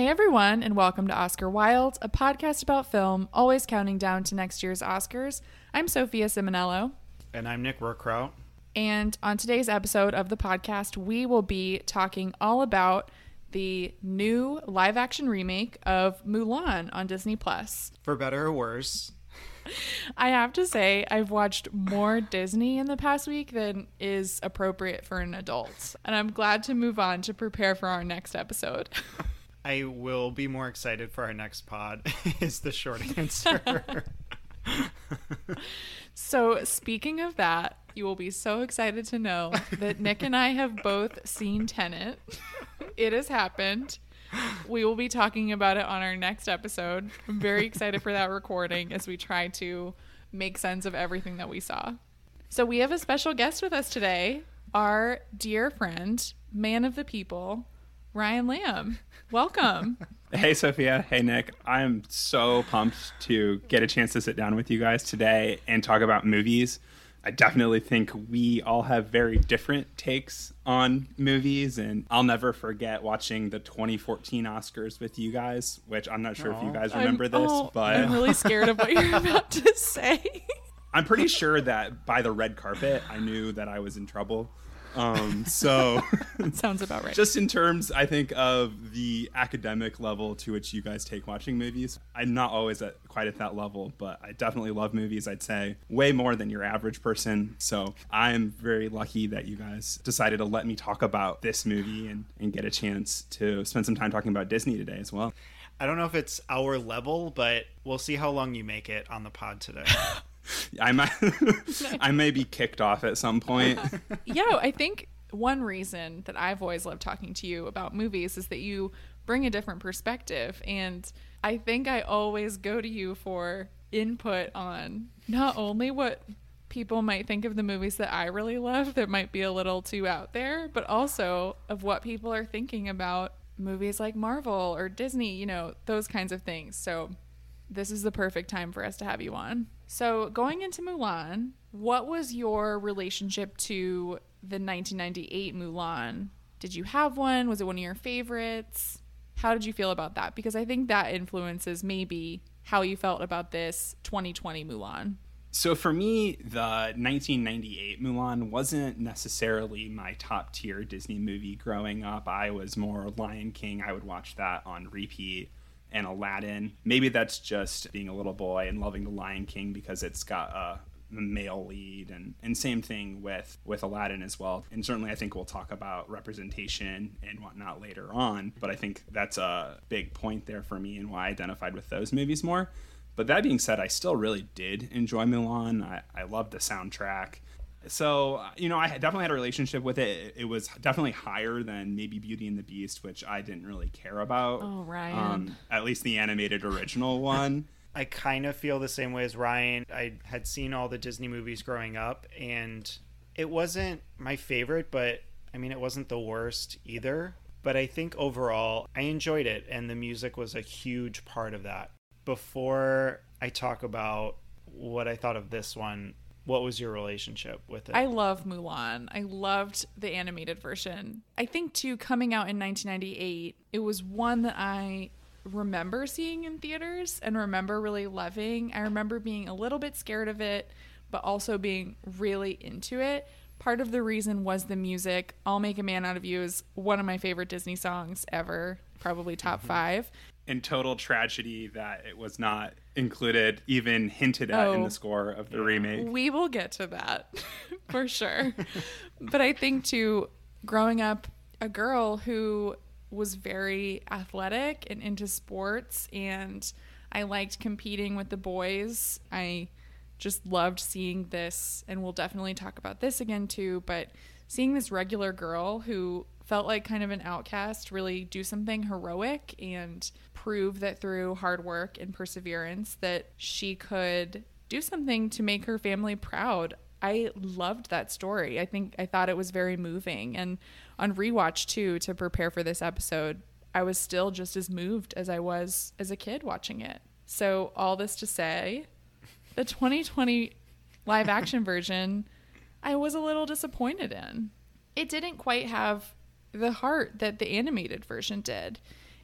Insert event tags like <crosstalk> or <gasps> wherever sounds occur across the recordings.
Hey everyone, and welcome to Oscar Wilde, a podcast about film, always counting down to next year's Oscars. I'm Sophia Simonello, And I'm Nick Rookrout. and on today's episode of the podcast, we will be talking all about the new live action remake of Mulan on Disney Plus. For better or worse, <laughs> I have to say, I've watched more Disney in the past week than is appropriate for an adult. And I'm glad to move on to prepare for our next episode. <laughs> I will be more excited for our next pod, <laughs> is the short answer. <laughs> So, speaking of that, you will be so excited to know that Nick and I have both seen Tenet. It has happened. We will be talking about it on our next episode. I'm very excited for that recording as we try to make sense of everything that we saw. So, we have a special guest with us today, our dear friend, man of the people, Ryan Lamb. Welcome. <laughs> Hey, Sophia. Hey, Nick. I'm so pumped to get a chance to sit down with you guys today and talk about movies. I definitely think we all have very different takes on movies, and I'll never forget watching the 2014 Oscars with you guys, which I'm not sure if you guys remember I'm, this, oh, but I'm really scared of what you're <laughs> about to say. <laughs> I'm pretty sure that by the red carpet, I knew that I was in trouble. Um, so. <laughs> Sounds about right. Just in terms, I think, of the academic level to which you guys take watching movies, I'm not always at quite at that level, but I definitely love movies, I'd say, way more than your average person. So I'm very lucky that you guys decided to let me talk about this movie and, and get a chance to spend some time talking about Disney today as well. I don't know if it's our level, but we'll see how long you make it on the pod today. <laughs> I might, <laughs> I may be kicked off at some point. <laughs> yeah, I think one reason that I've always loved talking to you about movies is that you bring a different perspective. And I think I always go to you for input on not only what people might think of the movies that I really love that might be a little too out there, but also of what people are thinking about movies like Marvel or Disney, you know, those kinds of things. So this is the perfect time for us to have you on. So, going into Mulan, what was your relationship to the 1998 Mulan? Did you have one? Was it one of your favorites? How did you feel about that? Because I think that influences maybe how you felt about this 2020 Mulan. So for me, the 1998 Mulan wasn't necessarily my top tier Disney movie growing up. I was more Lion King. I would watch that on repeat and Aladdin. Maybe that's just being a little boy and loving the Lion King because it's got a male lead and, and same thing with with Aladdin as well. And certainly I think we'll talk about representation and whatnot later on. But I think that's a big point there for me and why I identified with those movies more. But that being said, I still really did enjoy Mulan. I, I loved the soundtrack. So, you know, I definitely had a relationship with it. It was definitely higher than maybe Beauty and the Beast, which I didn't really care about. Oh, Ryan. Um, at least the animated original <laughs> one. I kind of feel the same way as Ryan. I had seen all the Disney movies growing up, and it wasn't my favorite, but I mean, it wasn't the worst either. But I think overall, I enjoyed it, and the music was a huge part of that. Before I talk about what I thought of this one, what was your relationship with it? I love Mulan. I loved the animated version. I think too coming out in 1998, it was one that I remember seeing in theaters and remember really loving. I remember being a little bit scared of it, but also being really into it. Part of the reason was the music. I'll Make a Man Out of You is one of my favorite Disney songs ever, probably top mm-hmm. 5. In total tragedy that it was not included, even hinted at in Oh. the score of the remake. We will get to that <laughs> for sure. but I think too, growing up a girl who was very athletic and into sports, and I liked competing with the boys. I just loved seeing this, and we'll definitely talk about this again too. But seeing this regular girl who felt like kind of an outcast really do something heroic and prove that through hard work and perseverance that she could do something to make her family proud. I loved that story. I think I thought it was very moving and on rewatch too to prepare for this episode, I was still just as moved as I was as a kid watching it. So all this to say, the 2020 live action version I was a little disappointed in. It didn't quite have the heart that the animated version did.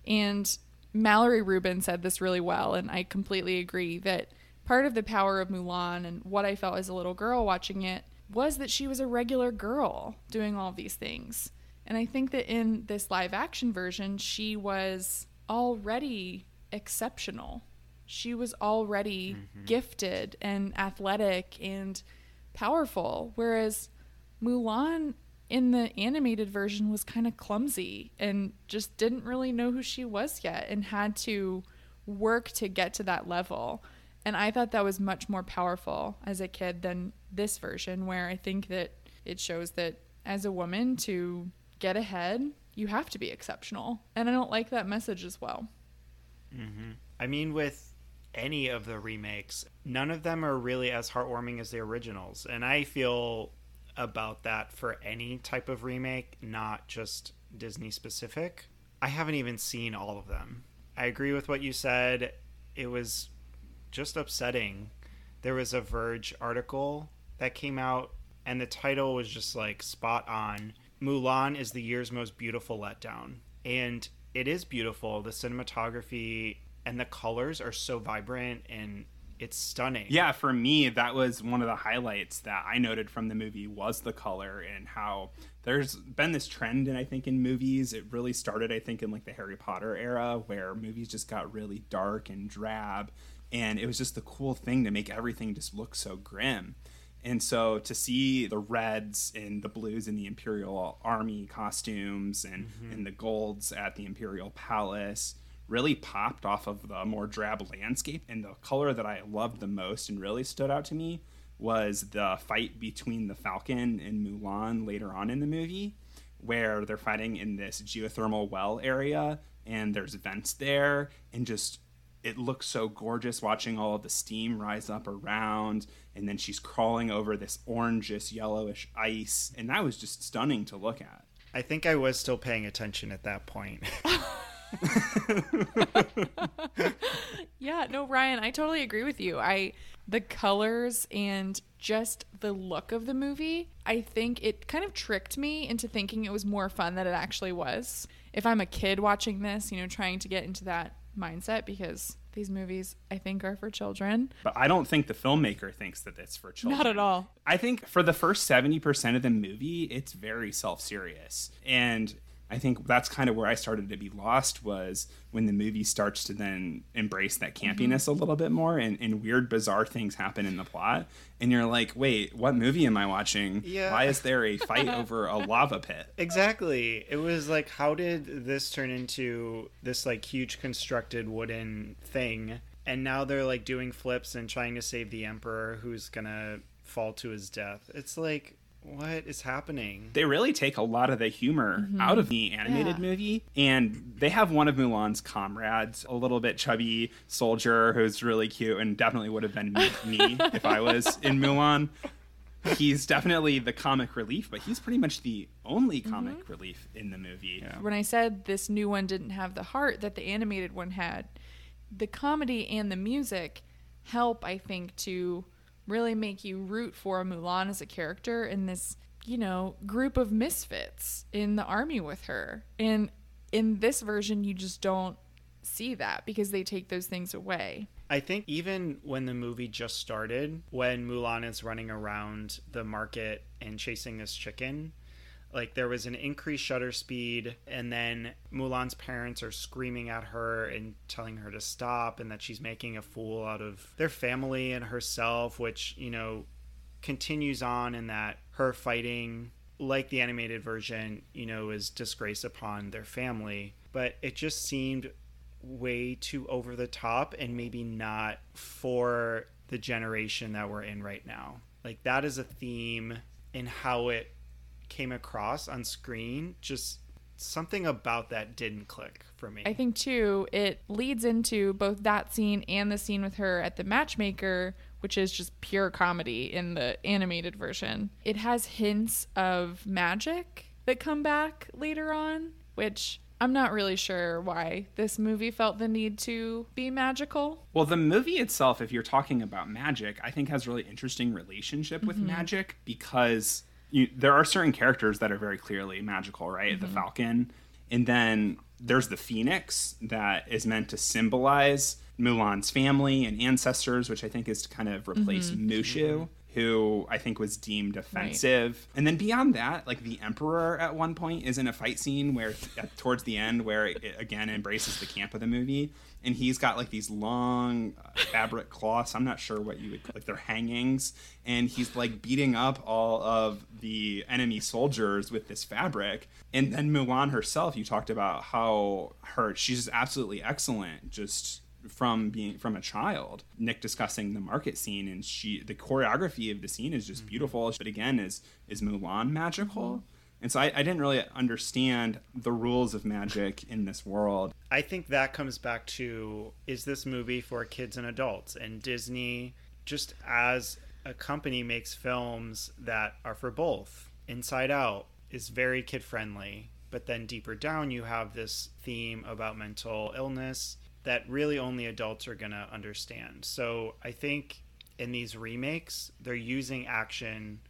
And Mallory Rubin said this really well, and I completely agree that part of the power of Mulan and what I felt as a little girl watching it was that she was a regular girl doing all these things. And I think that in this live action version, she was already exceptional. She was already mm-hmm. gifted and athletic and powerful. Whereas Mulan in the animated version was kind of clumsy and just didn't really know who she was yet and had to work to get to that level. And I thought that was much more powerful as a kid than this version, where I think that it shows that as a woman to get ahead, you have to be exceptional. And I don't like that message as well. Mm-hmm. I mean, with any of the remakes, none of them are really as heartwarming as the originals. And I feel about that for any type of remake, not just Disney specific. I haven't even seen all of them. I agree with what you said. It was just upsetting. There was a Verge article that came out, and the title was just like spot on. Mulan is the year's most beautiful letdown. And it is beautiful. The cinematography and the colors are so vibrant and it's stunning. Yeah, for me, that was one of the highlights that I noted from the movie was the color and how there's been this trend, and I think in movies, it really started, I think, in like the Harry Potter era, where movies just got really dark and drab, and it was just the cool thing to make everything just look so grim. And so to see the reds and the blues in the Imperial Army costumes and, mm-hmm. and the golds at the Imperial Palace really popped off of the more drab landscape. And the color that I loved the most and really stood out to me was the fight between the Falcon and Mulan later on in the movie, where they're fighting in this geothermal well area and there's vents there and just it looks so gorgeous watching all of the steam rise up around and then she's crawling over this orangish yellowish ice and that was just stunning to look at i think i was still paying attention at that point <laughs> yeah, no, Ryan, I totally agree with you. I the colors and just the look of the movie, I think it kind of tricked me into thinking it was more fun than it actually was. If I'm a kid watching this, you know, trying to get into that mindset because these movies I think are for children. But I don't think the filmmaker thinks that it's for children. Not at all. I think for the first 70% of the movie, it's very self-serious. And I think that's kind of where I started to be lost was when the movie starts to then embrace that campiness mm-hmm. a little bit more and, and, weird, bizarre things happen in the plot. And you're like, wait, what movie am I watching? Yeah. Why is there a fight over a <laughs> lava pit? Exactly. It was like, how did this turn into this like huge constructed wooden thing? And now they're like doing flips and trying to save the emperor who's gonna fall to his death. It's like, what is happening? They really take a lot of the humor mm-hmm. out of the animated yeah. movie, and they have one of Mulan's comrades, a little bit chubby soldier who's really cute and definitely would have been me <laughs> if I was in Mulan. He's definitely the comic relief, but he's pretty much the only mm-hmm. comic mm-hmm. relief in the movie. Yeah. When I said this new one didn't have the heart that the animated one had, the comedy and the music help, I think, to really make you root for Mulan as a character in this, you know, group of misfits in the army with her. And in this version, you just don't see that because they take those things away. I think even when the movie just started, when Mulan is running around the market and chasing this chicken, like there was an increased shutter speed and then Mulan's parents are screaming at her and telling her to stop and that she's making a fool out of their family and herself which you know continues on in that her fighting like the animated version you know is disgrace upon their family. But it just seemed way too over the top and maybe not for the generation that we're in right now. Like that is a theme in how it came across on screen just something about that didn't click for me. I think too it leads into both that scene and the scene with her at the matchmaker, which is just pure comedy in the animated version. It has hints of magic that come back later on, which I'm not really sure why this movie felt the need to be magical. Well, the movie itself, if you're talking about magic, I think has really interesting relationship with mm-hmm. magic because you, there are certain characters that are very clearly magical, right? Mm-hmm. The Falcon, and then there's the phoenix that is meant to symbolize Mulan's family and ancestors, which I think is to kind of replace Mm-hmm. Mushu, who I think was deemed offensive. And then beyond that, like the Emperor at one point is in a fight scene where at, towards the end, where it again embraces the camp of the movie. And he's got like these long uh, fabric cloths. I'm not sure what you would like. They're hangings, and he's like beating up all of the enemy soldiers with this fabric. And then Mulan herself, you talked about how her she's just absolutely excellent. Just from being from a child nick discussing the market scene and she the choreography of the scene is just mm-hmm. beautiful. But again is is mulan magical? Mm-hmm. And so I, I didn't really understand the rules of magic in this world. I think that comes back to is this movie for kids and adults? And Disney, just as a company, makes films that are for both. Inside Out is very kid friendly, but then deeper down, you have this theme about mental illness that really only adults are going to understand. So I think in these remakes, they're using action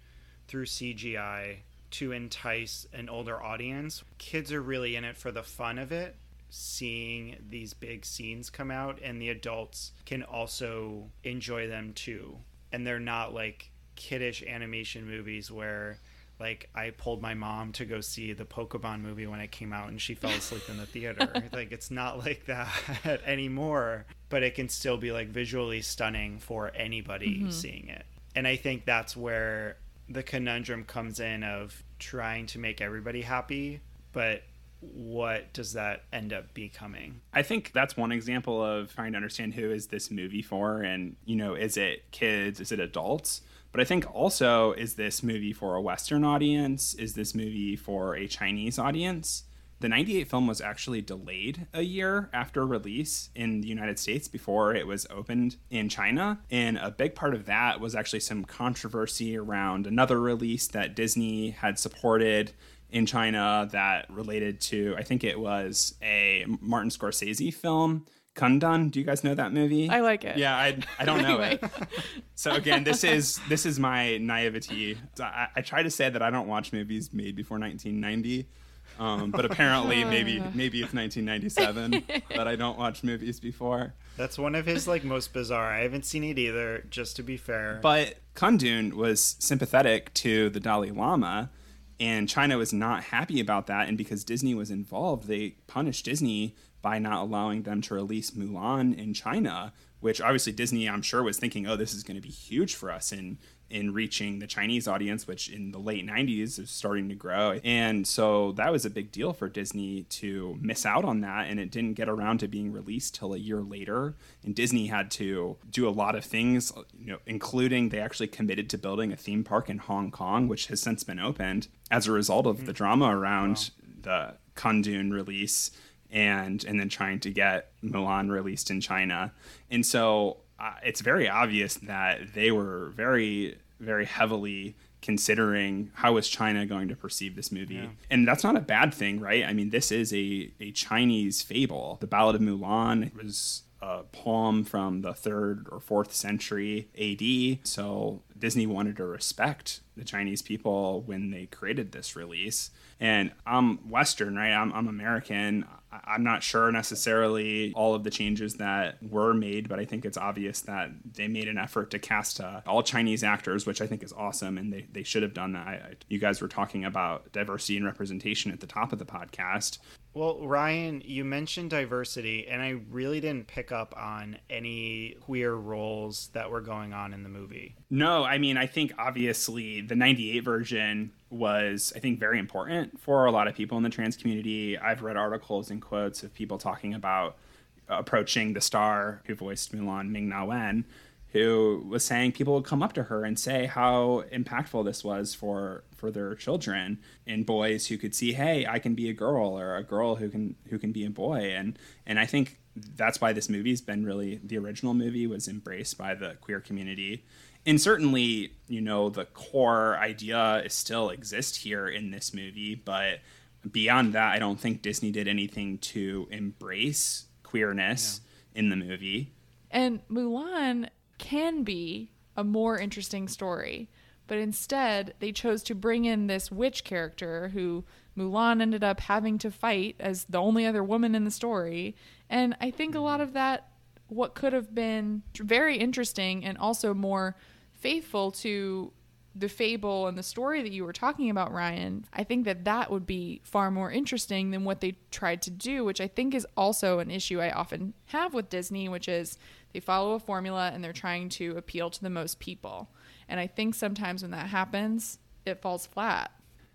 through CGI to entice an older audience. Kids are really in it for the fun of it, seeing these big scenes come out, and the adults can also enjoy them too. And they're not like kiddish animation movies where like I pulled my mom to go see the Pokemon movie when it came out and she fell asleep in the <laughs> theater. like it's not like that <laughs> anymore, but it can still be like visually stunning for anybody mm-hmm. seeing it. And I think that's where the conundrum comes in of trying to make everybody happy, but what does that end up becoming? I think that's one example of trying to understand who is this movie for and you know is it kids is it adults but I think also is this movie for a western audience is this movie for a Chinese audience the 98 film was actually delayed a year after release in the United States before it was opened in China. And a big part of that was actually some controversy around another release that Disney had supported in China that related to, I think it was a Martin Scorsese film. Kundun, do you guys know that movie? I like it. Yeah, I, I don't know Anyway. it. So again, this is this is my naivety. I, I try to say that I don't watch movies made before 1990, um, but <laughs> apparently maybe maybe it's 1997 <laughs> that I don't watch movies before. That's one of his like most bizarre. I haven't seen it either, just to be fair. But Kundun was sympathetic to the Dalai Lama, and China was not happy about that. And because Disney was involved, they punished Disney by not allowing them to release Mulan in China, which obviously Disney, I'm sure, was thinking, oh, this is going to be huge for us in in reaching the Chinese audience, which in the late 90s is starting to grow. And so that was a big deal for Disney to miss out on that. And it didn't get around to being released till a year later. And Disney had to do a lot of things, you know, including they actually committed to building a theme park in Hong Kong, which has since been opened as a result of hmm. the drama around the Kundun release and and then trying to get Mulan released in China. And so uh, it's very obvious that they were very very heavily considering how is China going to perceive this movie. And that's not a bad thing, right? I mean, this is a a Chinese fable. The Ballad of Mulan was a poem from the third or fourth century AD. So Disney wanted to respect the Chinese people when they created this release. And I'm Western, right? I'm, I'm American. I'm not sure necessarily all of the changes that were made, but I think it's obvious that they made an effort to cast uh, all Chinese actors, which I think is awesome, and they, they should have done that. I, I, you guys were talking about diversity and representation at the top of the podcast. Well, Ryan, you mentioned diversity, and I really didn't pick up on any queer roles that were going on in the movie. No, I mean, I think obviously the 98 version was, I think, very important for a lot of people in the trans community. I've read articles and quotes of people talking about approaching the star who voiced Mulan, Ming Na Wen, who was saying people would come up to her and say how impactful this was for for their children and boys who could see hey i can be a girl or a girl who can who can be a boy. And and i think that's why this movie's been really the original movie was embraced by the queer community. And certainly you know the core idea is still exists here in this movie but beyond that i don't think disney did anything to embrace queerness in the movie. And Mulan can be a more interesting story, but instead they chose to bring in this witch character who Mulan ended up having to fight as the only other woman in the story. And I think a lot of that, what could have been very interesting and also more faithful to the fable and the story that you were talking about, Ryan, I think that that would be far more interesting than what they tried to do, which I think is also an issue I often have with Disney, which is they follow a formula and they're trying to appeal to the most people. And I think sometimes when that happens, it falls flat.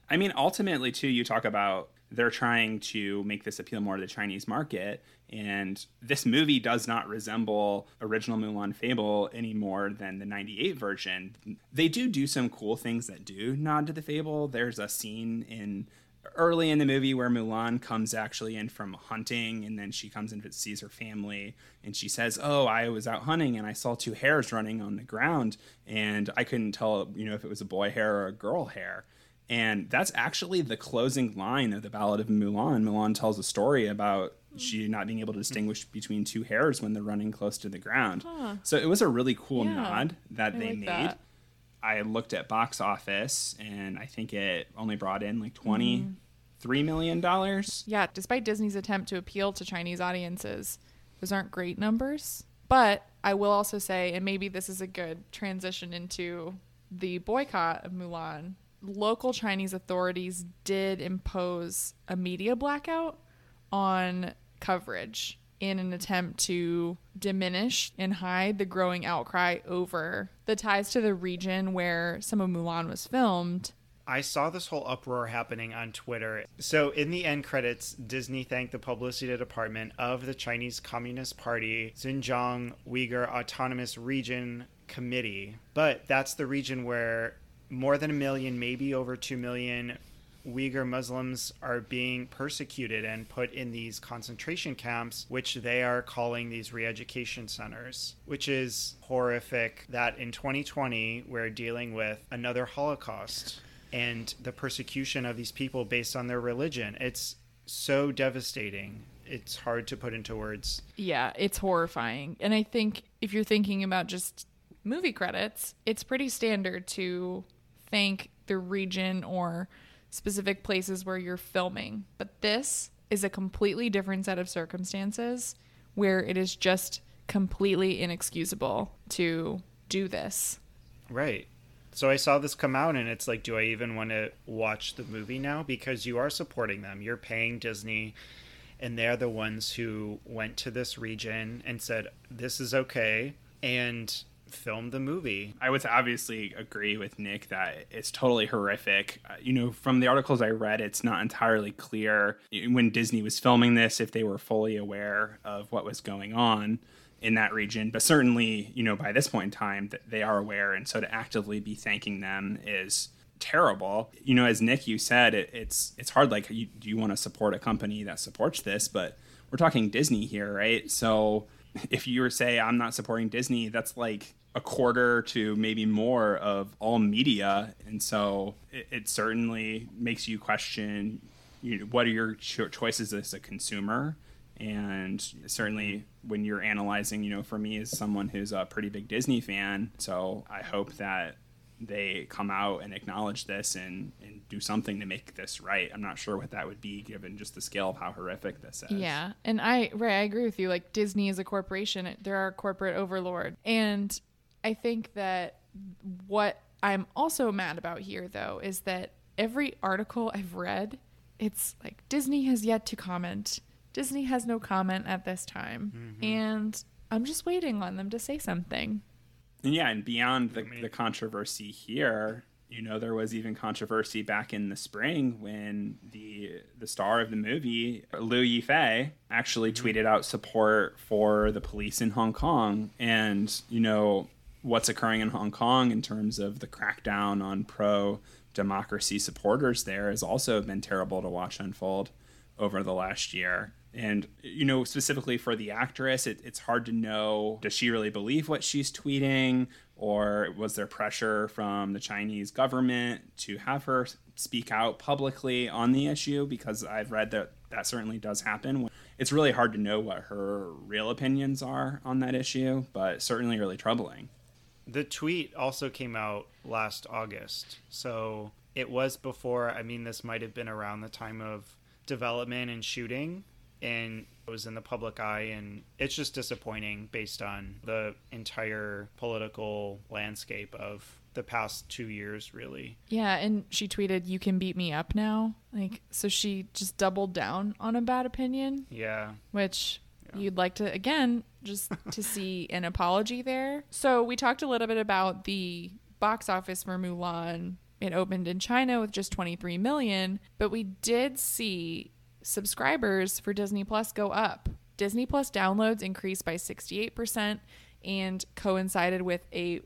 I mean, ultimately, too, you talk about they're trying to make this appeal more to the Chinese market. And this movie does not resemble original Mulan Fable any more than the 98 version. They do do some cool things that do nod to the Fable. There's a scene in early in the movie where Mulan comes actually in from hunting and then she comes and sees her family and she says, "Oh, I was out hunting and I saw two hares running on the ground and I couldn't tell, you know, if it was a boy hare or a girl hare." And that's actually the closing line of the Ballad of Mulan. Mulan tells a story about she not being able to distinguish between two hares when they're running close to the ground. Huh. So it was a really cool yeah, nod that I they like made. That. I looked at box office and I think it only brought in like twenty three mm-hmm. million dollars. Yeah, despite Disney's attempt to appeal to Chinese audiences, those aren't great numbers. But I will also say, and maybe this is a good transition into the boycott of Mulan local Chinese authorities did impose a media blackout on coverage in an attempt to diminish and hide the growing outcry over the ties to the region where some of Mulan was filmed. I saw this whole uproar happening on Twitter. So, in the end credits, Disney thanked the publicity department of the Chinese Communist Party Xinjiang Uyghur Autonomous Region Committee. But that's the region where more than a million, maybe over 2 million Uyghur Muslims are being persecuted and put in these concentration camps, which they are calling these re education centers, which is horrific that in 2020 we're dealing with another Holocaust and the persecution of these people based on their religion. It's so devastating. It's hard to put into words. Yeah, it's horrifying. And I think if you're thinking about just movie credits, it's pretty standard to thank the region or specific places where you're filming. But this is a completely different set of circumstances where it is just completely inexcusable to do this. Right. So I saw this come out and it's like, do I even want to watch the movie now? Because you are supporting them. You're paying Disney and they're the ones who went to this region and said, this is okay. And film the movie. I would obviously agree with Nick that it's totally horrific. Uh, you know, from the articles I read, it's not entirely clear when Disney was filming this if they were fully aware of what was going on in that region. But certainly, you know, by this point in time, they are aware, and so to actively be thanking them is terrible. You know, as Nick you said, it, it's it's hard. Like, you, do you want to support a company that supports this? But we're talking Disney here, right? So if you were say I'm not supporting Disney, that's like a quarter to maybe more of all media, and so it, it certainly makes you question you know, what are your cho- choices as a consumer. And certainly, when you're analyzing, you know, for me as someone who's a pretty big Disney fan, so I hope that they come out and acknowledge this and, and do something to make this right. I'm not sure what that would be given just the scale of how horrific this is. Yeah. And I, right, I agree with you. Like Disney is a corporation, they're our corporate overlord. And I think that what I'm also mad about here, though, is that every article I've read, it's like Disney has yet to comment. Disney has no comment at this time. Mm-hmm. And I'm just waiting on them to say something. And yeah, and beyond the, the controversy here, you know, there was even controversy back in the spring when the the star of the movie, Liu Yifei, actually mm-hmm. tweeted out support for the police in Hong Kong. And, you know, what's occurring in Hong Kong in terms of the crackdown on pro democracy supporters there has also been terrible to watch unfold over the last year. And, you know, specifically for the actress, it, it's hard to know does she really believe what she's tweeting? Or was there pressure from the Chinese government to have her speak out publicly on the issue? Because I've read that that certainly does happen. It's really hard to know what her real opinions are on that issue, but certainly really troubling the tweet also came out last August. So it was before. I mean, this might have been around the time of development and shooting, and it was in the public eye, and it's just disappointing based on the entire political landscape of the past two years, really. Yeah, and she tweeted, "You can beat me up now." Like, so she just doubled down on a bad opinion, Yeah. which Yeah. you'd like to again just to see an apology there. So we talked a little bit about the box office for Mulan. It opened in China with just 23 million, but we did see subscribers for Disney Plus go up. Disney Plus downloads increased by 68% and coincided with a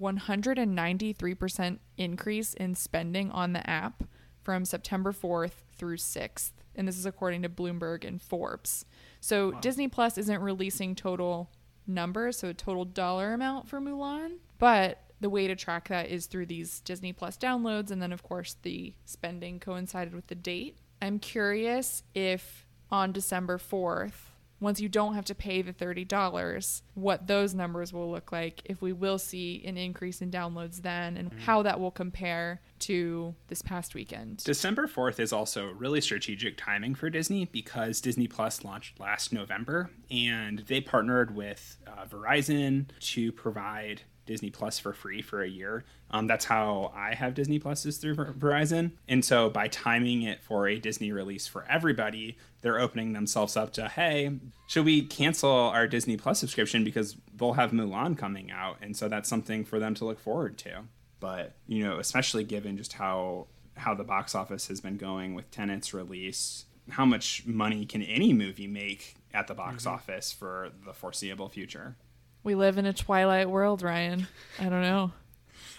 193% increase in spending on the app from September 4th through 6th. And this is according to Bloomberg and Forbes. So Disney Plus isn't releasing total numbers, so a total dollar amount for Mulan, but the way to track that is through these Disney Plus downloads and then of course the spending coincided with the date. I'm curious if on December 4th once you don't have to pay the $30, what those numbers will look like, if we will see an increase in downloads then, and how that will compare to this past weekend. December 4th is also really strategic timing for Disney because Disney Plus launched last November and they partnered with uh, Verizon to provide Disney Plus for free for a year. Um, that's how I have Disney Plus is through Verizon. And so by timing it for a Disney release for everybody, they're opening themselves up to, hey, should we cancel our Disney Plus subscription because they'll have Mulan coming out? And so that's something for them to look forward to. But, you know, especially given just how how the box office has been going with Tenet's release, how much money can any movie make at the box office for the foreseeable future? We live in a twilight world, Ryan. I don't know.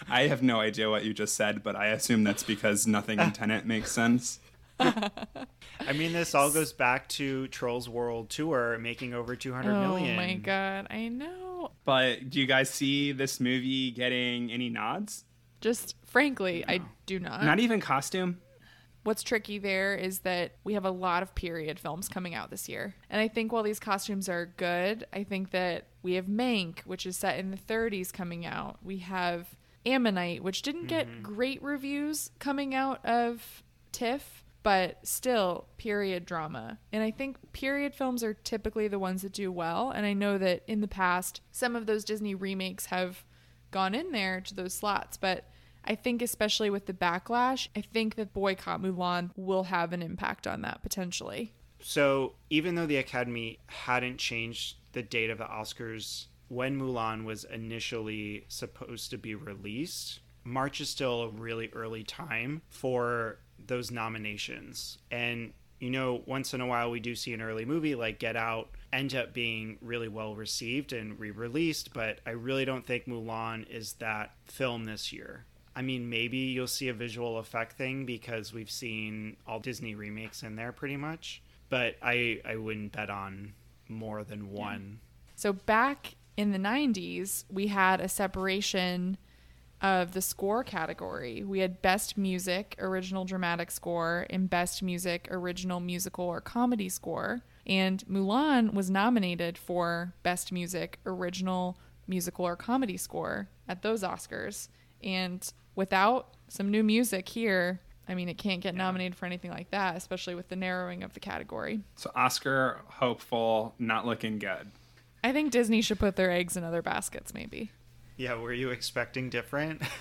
I have no idea what you just said, but I assume that's because nothing in <laughs> Tenet makes sense. I mean, this all goes back to Trolls World Tour making over two hundred oh million. my god, I know. But do you guys see this movie getting any nods? Just frankly, I do not. Not even costume. What's tricky there is that we have a lot of period films coming out this year. And I think while these costumes are good, I think that we have Mank, which is set in the 30s, coming out. We have Ammonite, which didn't get mm-hmm. great reviews coming out of TIFF, but still period drama. And I think period films are typically the ones that do well. And I know that in the past, some of those Disney remakes have gone in there to those slots, but I think especially with the backlash, I think that Boycott Mulan will have an impact on that potentially. So even though the Academy hadn't changed the date of the Oscars when Mulan was initially supposed to be released, March is still a really early time for those nominations. And you know, once in a while we do see an early movie like Get Out end up being really well received and re-released, but I really don't think Mulan is that film this year. I mean, maybe you'll see a visual effect thing because we've seen all Disney remakes in there pretty much, but I I wouldn't bet on more than one. So back in the 90s, we had a separation of the score category. We had Best Music, Original Dramatic Score, and Best Music, Original Musical or Comedy Score. And Mulan was nominated for Best Music, Original Musical or Comedy Score at those Oscars. And without some new music here, I mean, it can't get nominated for anything like that, especially with the narrowing of the category. So Oscar hopeful, not looking good. I think Disney should put their eggs in other baskets, maybe. Yeah, were you expecting different? <laughs>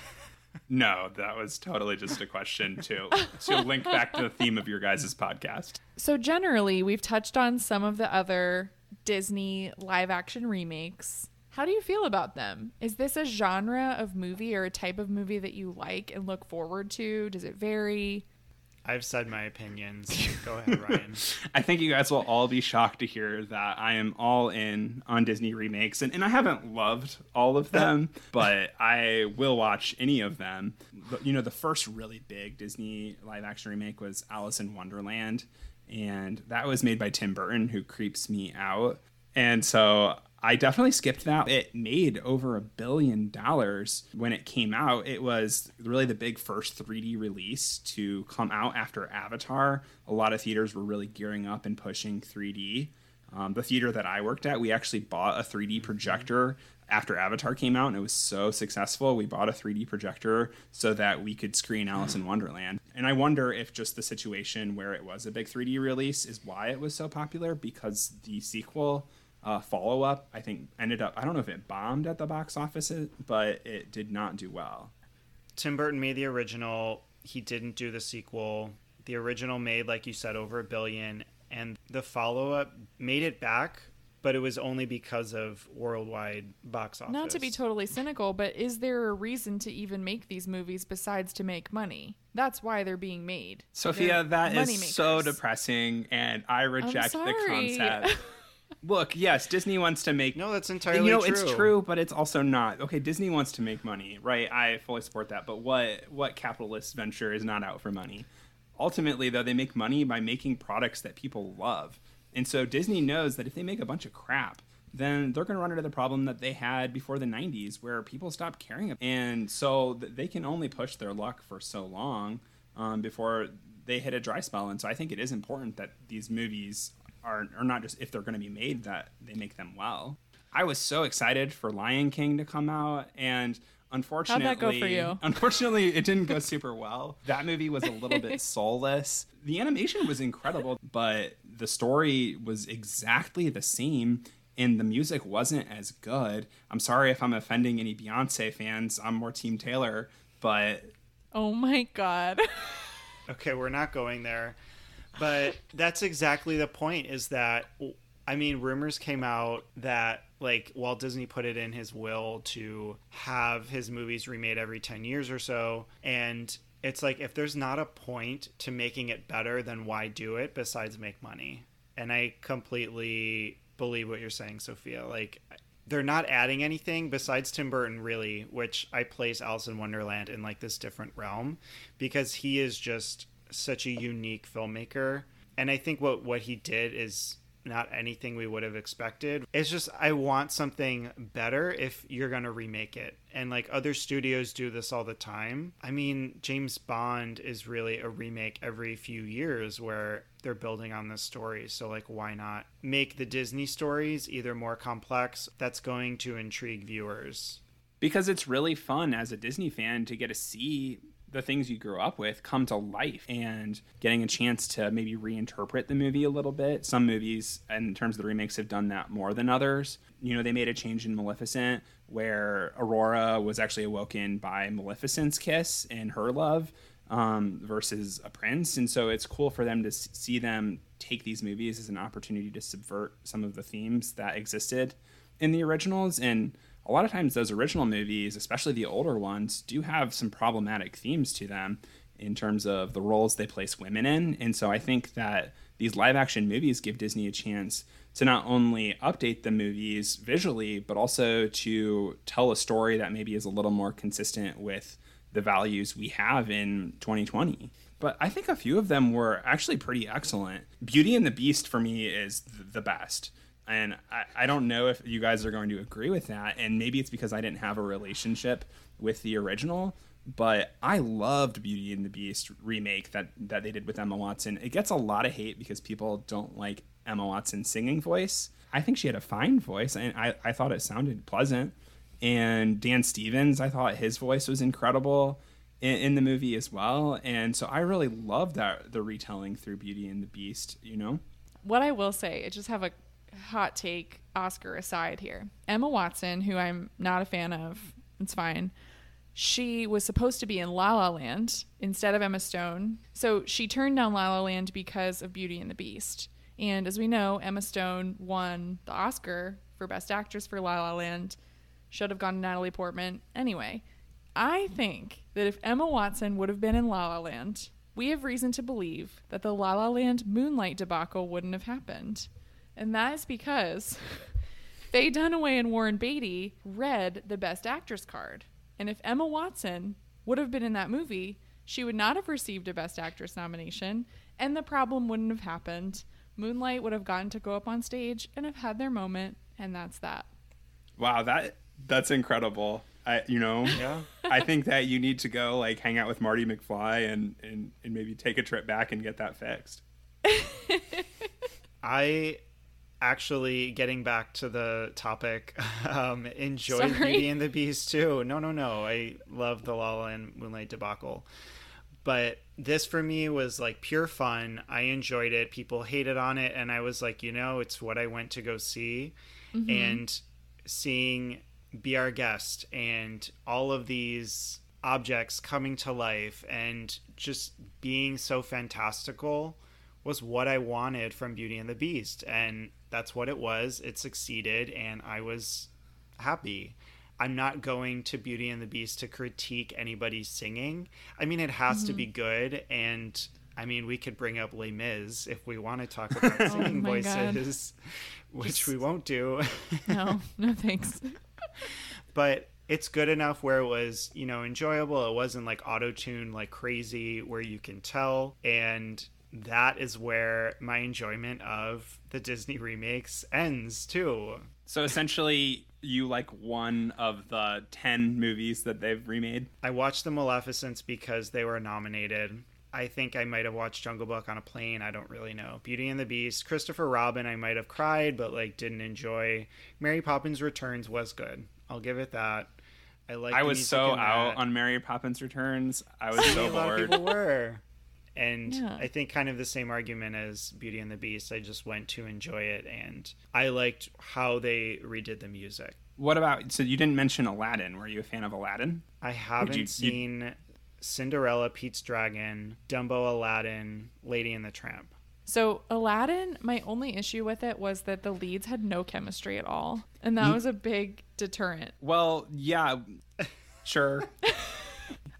No, that was totally just a question to to <laughs> link back to the theme of your guys' podcast. So, generally, we've touched on some of the other Disney live action remakes. How do you feel about them? Is this a genre of movie or a type of movie that you like and look forward to? Does it vary? I've said my opinions. Go ahead, <laughs> Ryan. I think you guys will all be shocked to hear that I am all in on Disney remakes, and, and I haven't loved all of <laughs> them, but I will watch any of them. But, you know, the first really big Disney live action remake was Alice in Wonderland, and that was made by Tim Burton, who creeps me out. And so I definitely skipped that. It made over a billion dollars when it came out. It was really the big first 3D release to come out after Avatar. A lot of theaters were really gearing up and pushing 3D. Um, the theater that I worked at, we actually bought a 3D projector after Avatar came out and it was so successful, we bought a 3D projector so that we could screen Alice in Wonderland. And I wonder if just the situation where it was a big 3D release is why it was so popular because the sequel uh, follow up, I think, ended up, I don't know if it bombed at the box office, but it did not do well. Tim Burton made the original, he didn't do the sequel. The original made, like you said, over a billion, and the follow up made it back, but it was only because of worldwide box office. Not to be totally cynical, but is there a reason to even make these movies besides to make money? That's why they're being made. Sophia, They're that is money so depressing, and I reject the sorry. concept. <laughs> Look, yes, Disney wants to make No, that's entirely you know true. it's true. but it's also not. Okay disney wants to make money right? I fully support that but what what capitalist venture is not out for money? Ultimately though they make money by making products that people love. And so disney knows that if they make a bunch of crap then they're going to run into the problem that they had before the 90s where people stopped caring and so they can only push their luck for so long um, before they hit a dry spell. And so i think it is important that these movies are, are not just if they're going to be made that they make them well I was so excited for Lion King to come out, and unfortunately, How'd that go for you? <laughs> Unfortunately, it didn't go super well. That movie was a little bit <laughs> soulless. The animation was incredible, but the story was exactly the same. And the music wasn't as good. I'm sorry if I'm offending any Beyonce fans. I'm more Team Taylor, but Oh my god. <laughs> Okay, we're not going there. But that's exactly the point is that I mean, rumors came out that like Walt Disney put it in his will to have his movies remade every 10 years or so and it's like if there's not a point to making it better then why do it besides make money? And I completely believe what you're saying, Sophia. Like they're not adding anything besides Tim Burton, really, which I place Alice in Wonderland in like this different realm because he is just such a unique filmmaker. And I think what what he did is not anything we would have expected. It's just I want something better if you're going to remake it. And like other studios do this all the time. I mean, James Bond is really a remake every few years where they're building on this story. So like why not make the Disney stories either more complex that's going to intrigue viewers. because it's really fun as a Disney fan to get to see the things you grew up with come to life and getting a chance to maybe reinterpret the movie a little bit. Some movies, in terms of the remakes, have done that more than others. You know, they made a change in Maleficent where Aurora was actually awoken by Maleficent's kiss and her love um, versus a prince. And so it's cool for them to see them take these movies as an opportunity to subvert some of the themes that existed in the originals. And a lot of times, those original movies, especially the older ones, do have some problematic themes to them in terms of the roles they place women in. And so I think that these live action movies give Disney a chance to not only update the movies visually, but also to tell a story that maybe is a little more consistent with the values we have in 2020. But I think a few of them were actually pretty excellent. Beauty and the Beast for me is the best. And I, I don't know if you guys are going to agree with that. And maybe it's because I didn't have a relationship with the original. But I loved Beauty and the Beast remake that, that they did with Emma Watson. It gets a lot of hate because people don't like Emma Watson's singing voice. I think she had a fine voice, and I, I thought it sounded pleasant. And Dan Stevens, I thought his voice was incredible in, in the movie as well. And so I really loved that the retelling through Beauty and the Beast, you know? what I will say, I just have a hot take Oscar aside here. Emma Watson, who I'm not a fan of, it's fine. She was supposed to be in La La Land instead of Emma Stone. So she turned down La La Land because of Beauty and the Beast. And as we know, Emma Stone won the Oscar for Best Actress for La La Land. Should have gone to Natalie Portman. Anyway, I think that if Emma Watson would have been in La La Land, we have reason to believe that the La La Land Moonlight debacle wouldn't have happened. And that is because Faye Dunaway and Warren Beatty read the Best Actress card. And if Emma Watson would have been in that movie, she would not have received a Best Actress nomination, and the problem wouldn't have happened. Moonlight would have gotten to go up on stage and have had their moment, and that's that. Wow, that that's incredible. I, you know, Yeah. I think that you need to go like hang out with Marty McFly and, and, and maybe take a trip back and get that fixed. <laughs> I actually getting back to the topic, <laughs> um, enjoyed Sorry. Beauty and the Beast too. No, no, no. I love the La La Land Moonlight debacle. But this for me was like pure fun. I enjoyed it. People hated on it, and I was like, you know, it's what I went to go see. And seeing Be Our Guest and all of these objects coming to life and just being so fantastical was what I wanted from Beauty and the Beast. And that's what it was. It succeeded, and I was happy. I'm not going to Beauty and the Beast to critique anybody's singing. I mean, it has to be mm-hmm. good, and I mean, we could bring up Les Mis if we want to talk <laughs> about singing oh God. voices, which Just- we won't do. <laughs> No, no thanks. <laughs> but it's good enough where it was, you know, enjoyable. It wasn't like auto tune like crazy where you can tell. And that is where my enjoyment of the Disney remakes ends too. So essentially, you like one of the 10 movies that they've remade? I watched the Maleficents because they were nominated. I think I might have watched Jungle Book on a plane. I don't really know. Beauty and the Beast, Christopher Robin, I might have cried, but like didn't enjoy. Mary Poppins Returns was good. I'll give it that. I like. I was so out on Mary Poppins Returns. I was <laughs> so a lot of bored. people were. And Yeah. I think kind of the same argument as Beauty and the Beast. I just went to enjoy it, and I liked how they redid the music. What about so you didn't mention Aladdin? Were you a fan of Aladdin? I haven't you- you- seen Cinderella, Pete's Dragon, Dumbo, Aladdin, Lady and the Tramp. So Aladdin, my only issue with it was that the leads had no chemistry at all, and that mm. was a big deterrent. Well, yeah, sure. <laughs>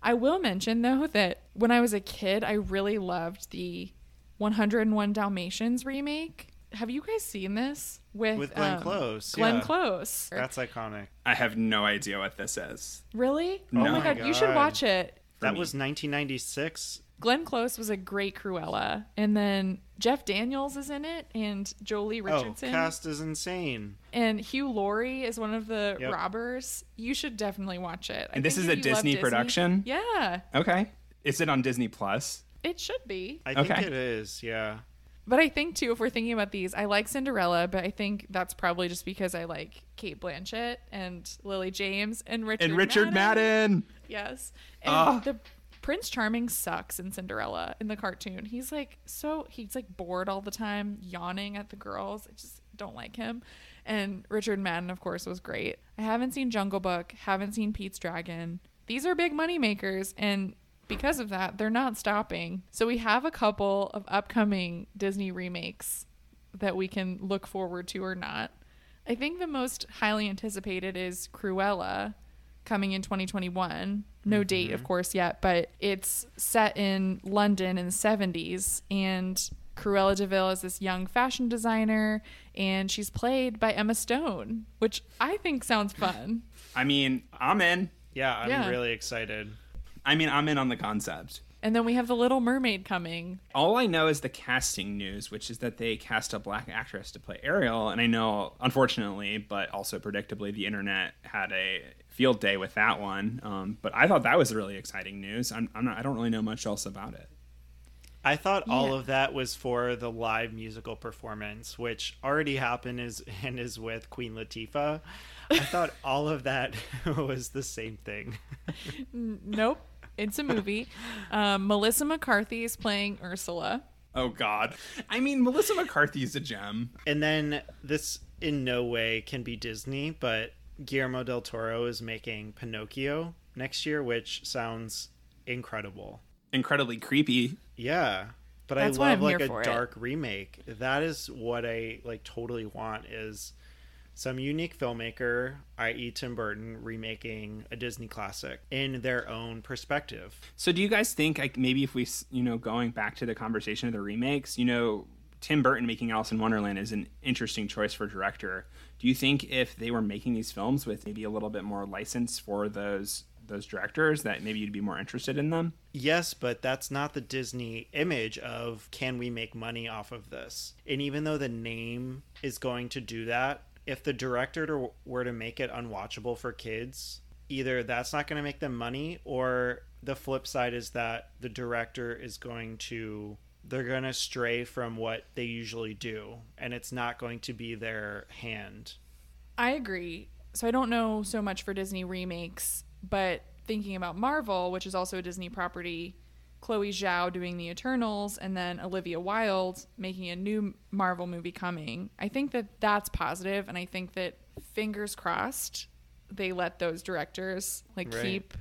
I will mention though that when I was a kid, I really loved the 101 Dalmatians remake. Have you guys seen this with With Glenn um, Close, Glenn yeah. Close. That's iconic. I have no idea what this is. really? No. Oh my Oh my god, you should watch it. That me. was 1996. Glenn Close was a great Cruella, and then Jeff Daniels is in it, and Joely Richardson, Oh, cast is insane. and Hugh Laurie is one of the Yep. robbers. You should definitely watch it. I And this think is a you love Disney production? Yeah, Okay. Is it on Disney Plus? it should be. I think Okay. it is. Yeah. But I think too, if we're thinking about these, I like Cinderella, but I think that's probably just because I like Cate Blanchett and Lily James and Richard And Richard Madden. Yes, and Ah. the Prince Charming sucks in Cinderella in the cartoon. He's like so he's like bored all the time, yawning at the girls. I just don't like him. And Richard Madden, of course, was great. I haven't seen Jungle Book, haven't seen Pete's Dragon. These are big money makers, and because of that, they're not stopping. So we have a couple of upcoming Disney remakes that we can look forward to or not. I think the most highly anticipated is Cruella coming in 2021. No date, of mm-hmm. course, yet, but it's set in London in the 70s. And Cruella de Vil is this young fashion designer, and she's played by Emma Stone, which I think sounds <laughs> fun. I mean, I'm in. Yeah, I'm Yeah. really excited. I mean, I'm in on the concept. And then we have The Little Mermaid coming. All I know is the casting news, which is that they cast a black actress to play Ariel, and I know, unfortunately, but also predictably, the internet had a field day with that one. Um, but I thought that was really exciting news. I'm, I'm not, I don't really know much else about it. I thought all of that was for the live musical performance, which already happened is <laughs> and is with Queen Latifah. I thought <laughs> all of that <laughs> was the same thing. Nope, it's a movie. Um, Melissa McCarthy is playing Ursula. Oh God! I mean, Melissa McCarthy's a gem. And then this in no way can be Disney, but Guillermo del Toro is making Pinocchio next year, which sounds incredible. Incredibly creepy. Yeah. But That's I love like a for it. dark remake. That is what I like totally want is some unique filmmaker, i.e. Tim Burton, remaking a Disney classic in their own perspective. So, do you guys think, like, maybe if we, you know, going back to the conversation of the remakes, you know, Tim Burton making Alice in Wonderland is an interesting choice for director. Do you think if they were making these films with maybe a little bit more license for those those directors, that maybe you'd be more interested in them? Yes, but that's not the Disney image of can we make money off of this? And even though the name is going to do that, if the director to, were to make it unwatchable for kids, either that's not going to make them money or the flip side is that the director is going to they're going to stray from what they usually do and it's not going to be their hand. I agree. So I don't know so much for Disney remakes, but thinking about Marvel, which is also a Disney property, Chloe Zhao doing the Eternals and then Olivia Wilde making a new Marvel movie coming. I think that that's positive and I think that fingers crossed they let those directors like Right. keep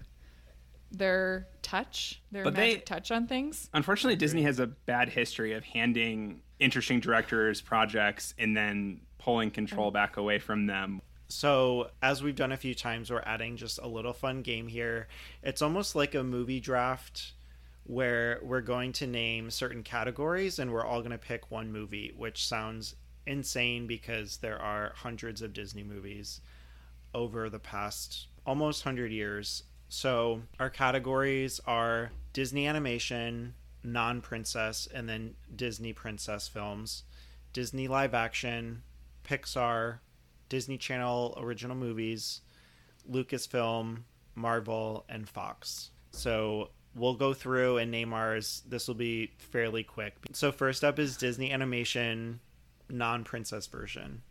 their touch, their But they- magic touch on things. Unfortunately, Disney has a bad history of handing interesting directors projects and then pulling control mm-hmm. back away from them. So, as we've done a few times, we're adding just a little fun game here. It's almost like a movie draft where we're going to name certain categories and we're all going to pick one movie, which sounds insane because there are hundreds of Disney movies over the past almost 100 years. So, our categories are Disney animation, non princess, and then Disney princess films, Disney live action, Pixar, Disney Channel original movies, Lucasfilm, Marvel, and Fox. So we'll go through and name ours. This will be fairly quick. So first up is Disney animation non-princess version.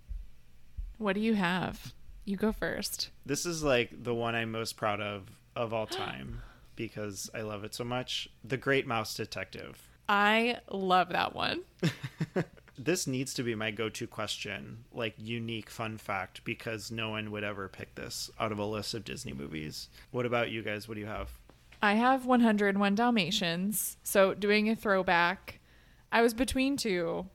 What do you have? You go first. This is like the one I'm most proud of of all time because I love it so much. The Great Mouse Detective. I love that one. <laughs> This needs to be my go-to question, like unique fun fact because no one would ever pick this out of a list of Disney movies. What about you guys? What do you have? I have 101 Dalmatians. So doing a throwback, I was between two.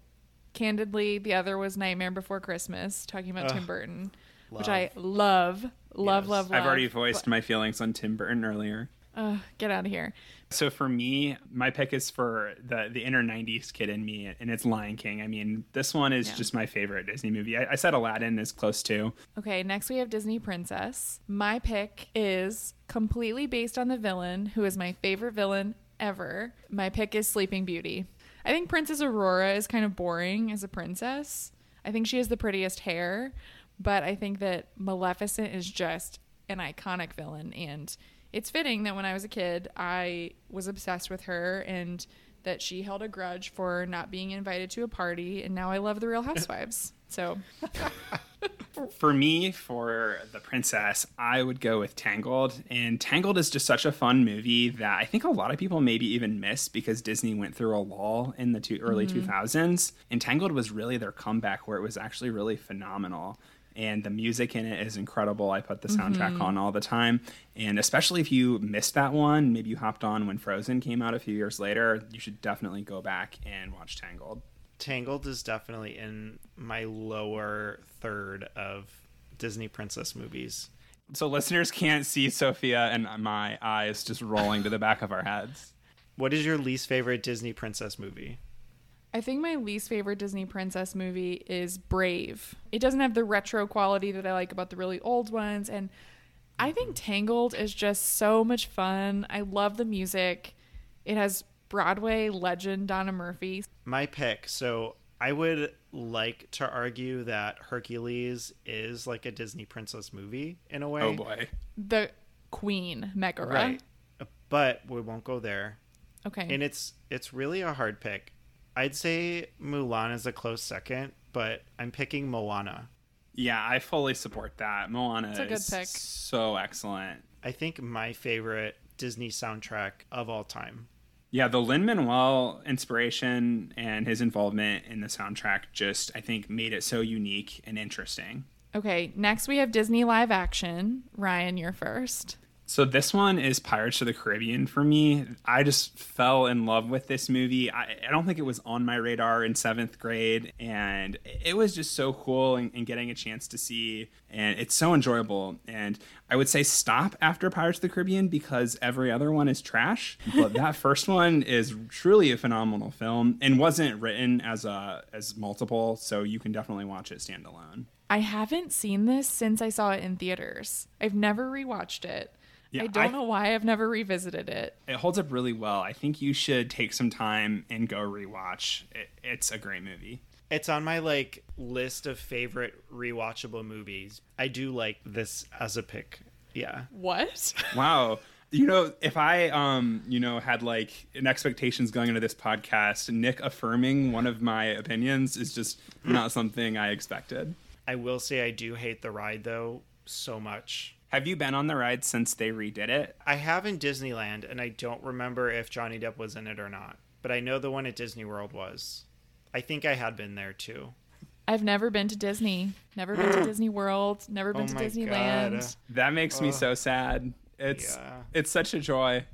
Candidly, the other was Nightmare Before Christmas, talking about Ugh, Tim Burton, which. I love, love, Yes. love, love. I've already voiced my feelings on Tim Burton earlier. Ugh, get out of here. So for me, my pick is for the the inner '90s kid in me, and it's Lion King. I mean, this one is Yeah. just my favorite Disney movie. I, I said Aladdin is close too. Okay, next we have Disney Princess. My pick is completely based on the villain, who is my favorite villain ever. My pick is Sleeping Beauty. I think Princess Aurora is kind of boring as a princess. I think she has the prettiest hair, but I think that Maleficent is just an iconic villain and it's fitting that when I was a kid, I was obsessed with her and that she held a grudge for not being invited to a party and now I love the Real Housewives. <laughs> So, <laughs> For me, for the princess, I would go with Tangled. And Tangled is just such a fun movie that I think a lot of people maybe even miss because Disney went through a lull in the two, early mm-hmm. 2000s. And Tangled was really their comeback where it was actually really phenomenal. And the music in it is incredible. I put the soundtrack mm-hmm. on all the time. And especially if you missed that one, maybe you hopped on when Frozen came out a few years later, you should definitely go back and watch Tangled. Tangled is definitely in my lower third of Disney princess movies. So listeners can't see Sophia and my eyes just rolling to the back of our heads. <laughs> What is your least favorite Disney princess movie? I think my least favorite Disney princess movie is Brave. It doesn't have the retro quality that I like about the really old ones. And I think mm-hmm. Tangled is just so much fun. I love the music. It has Broadway legend Donna Murphy. My pick. So I would like to argue that Hercules is like a Disney princess movie in a oh, way. Oh boy. The Queen, Megara. Right. But we won't go there. Okay. And it's it's really a hard pick. I'd say Mulan is a close second, but I'm picking Moana. Yeah, I fully support that. Moana a good is pick. so excellent. I think my favorite Disney soundtrack of all time. Yeah, the Lin Manuel inspiration and his involvement in the soundtrack just I think made it so unique and interesting. okay. Next, we have Disney live action. Ryan, you're first. So this one is Pirates of the Caribbean for me. I just fell in love with this movie. I, I don't think it was on my radar in seventh grade, and it was just so cool and, and getting a chance to see, and it's so enjoyable. And I would say stop after Pirates of the Caribbean because every other one is trash, but that <laughs> first one is truly a phenomenal film and wasn't written as a as multiple, so you can definitely watch it standalone. I haven't seen this since I saw it in theaters. I've never rewatched it. Yeah, I don't I- know why I've never revisited it. it holds up really well. I think you should take some time and go rewatch. It, it's a great movie. It's on my like list of favorite rewatchable movies. I do like this as a pick. Yeah. What? <laughs> Wow. You know, if I um, you know, had like an expectations going into this podcast, Nick affirming one of my opinions is just not something I expected. I will say I do hate the ride though so much. Have you been on the ride since they redid it? I have in Disneyland, and I don't remember if Johnny Depp was in it or not. But I know the one at Disney World was. I think I had been there too. I've never been to Disney. Never been to <gasps> Disney World. Never been Oh to Disneyland. God. That makes me so sad. It's Yeah. it's such a joy.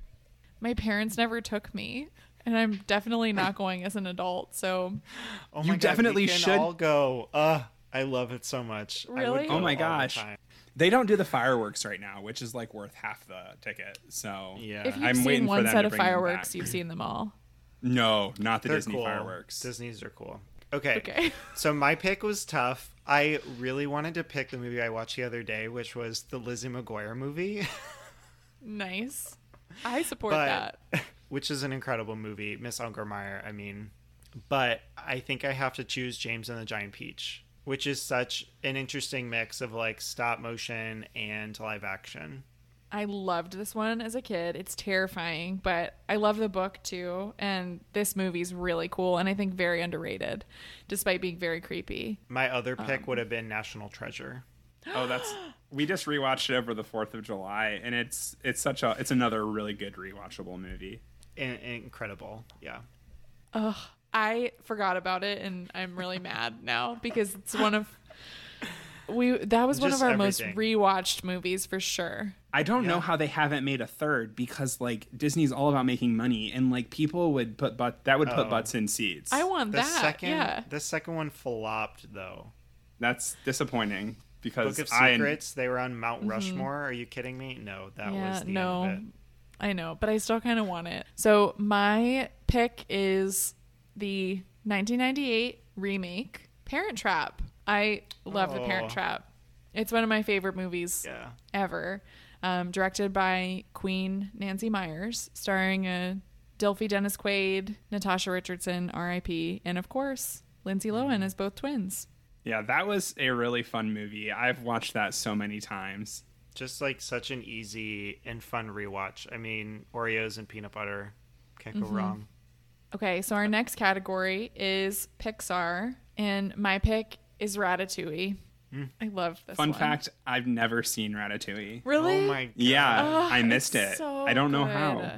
My parents never took me, and I'm definitely not <laughs> going as an adult. So Oh You God, definitely we can should- all go. Uh, I love it so much. I would Really? go Oh my all the gosh. Time. They don't do the fireworks right now, which is like worth half the ticket. So Yeah. if you've I'm seen for one set of fireworks, you've seen them all. no, not the They're Disney cool. fireworks. Disney's are cool. Okay. Okay. <laughs> So my pick was tough. I really wanted to pick the movie I watched the other day, which was the Lizzie McGuire movie, <laughs> nice. I support but that. <laughs> which is an incredible movie, Miss Ungermeyer. I mean, but I think I have to choose James and the Giant Peach, which is such an interesting mix of like stop motion and live action. I loved this one as a kid. It's terrifying, but I love the book too. And this movie's really cool and I think very underrated, despite being very creepy. My other pick Um. would have been National Treasure. Oh, that's <gasps> we just rewatched it over the Fourth of July, and it's it's such a it's another really good rewatchable movie. In- incredible. Yeah. Ugh, I forgot about it and I'm really mad now because it's one of we that was one of our everything. most rewatched movies for sure. I don't know how they haven't made a third because like Disney's all about making money, and like people would put but that would put Oh. butts in seats. I want The that. second yeah. the second one flopped though. That's disappointing because Book of I Secrets, they were on Mount Rushmore. Are you kidding me? No, that Mm-hmm. yeah, was the no. end of it. I know, but I still kind of want it. So my pick is the 1998 remake Parent Trap. I love The Parent Oh. Trap. It's one of my favorite movies Yeah. ever. Um, directed by Queen Nancy Meyers, starring uh, Dilphy Dennis Quaid, Natasha Richardson, R.I.P., and of course Lindsay Lohan as both twins. yeah, that was a really fun movie. I've watched that so many times. Just like such an easy and fun rewatch. I mean, Oreos and peanut butter can't Mm-hmm. go wrong. Okay, so our next category is Pixar, and my pick is Ratatouille. Hmm. I love this. Fun one. fact: I've never seen Ratatouille. really? Oh my god. Yeah, Ugh, I missed it. so I don't know good. how.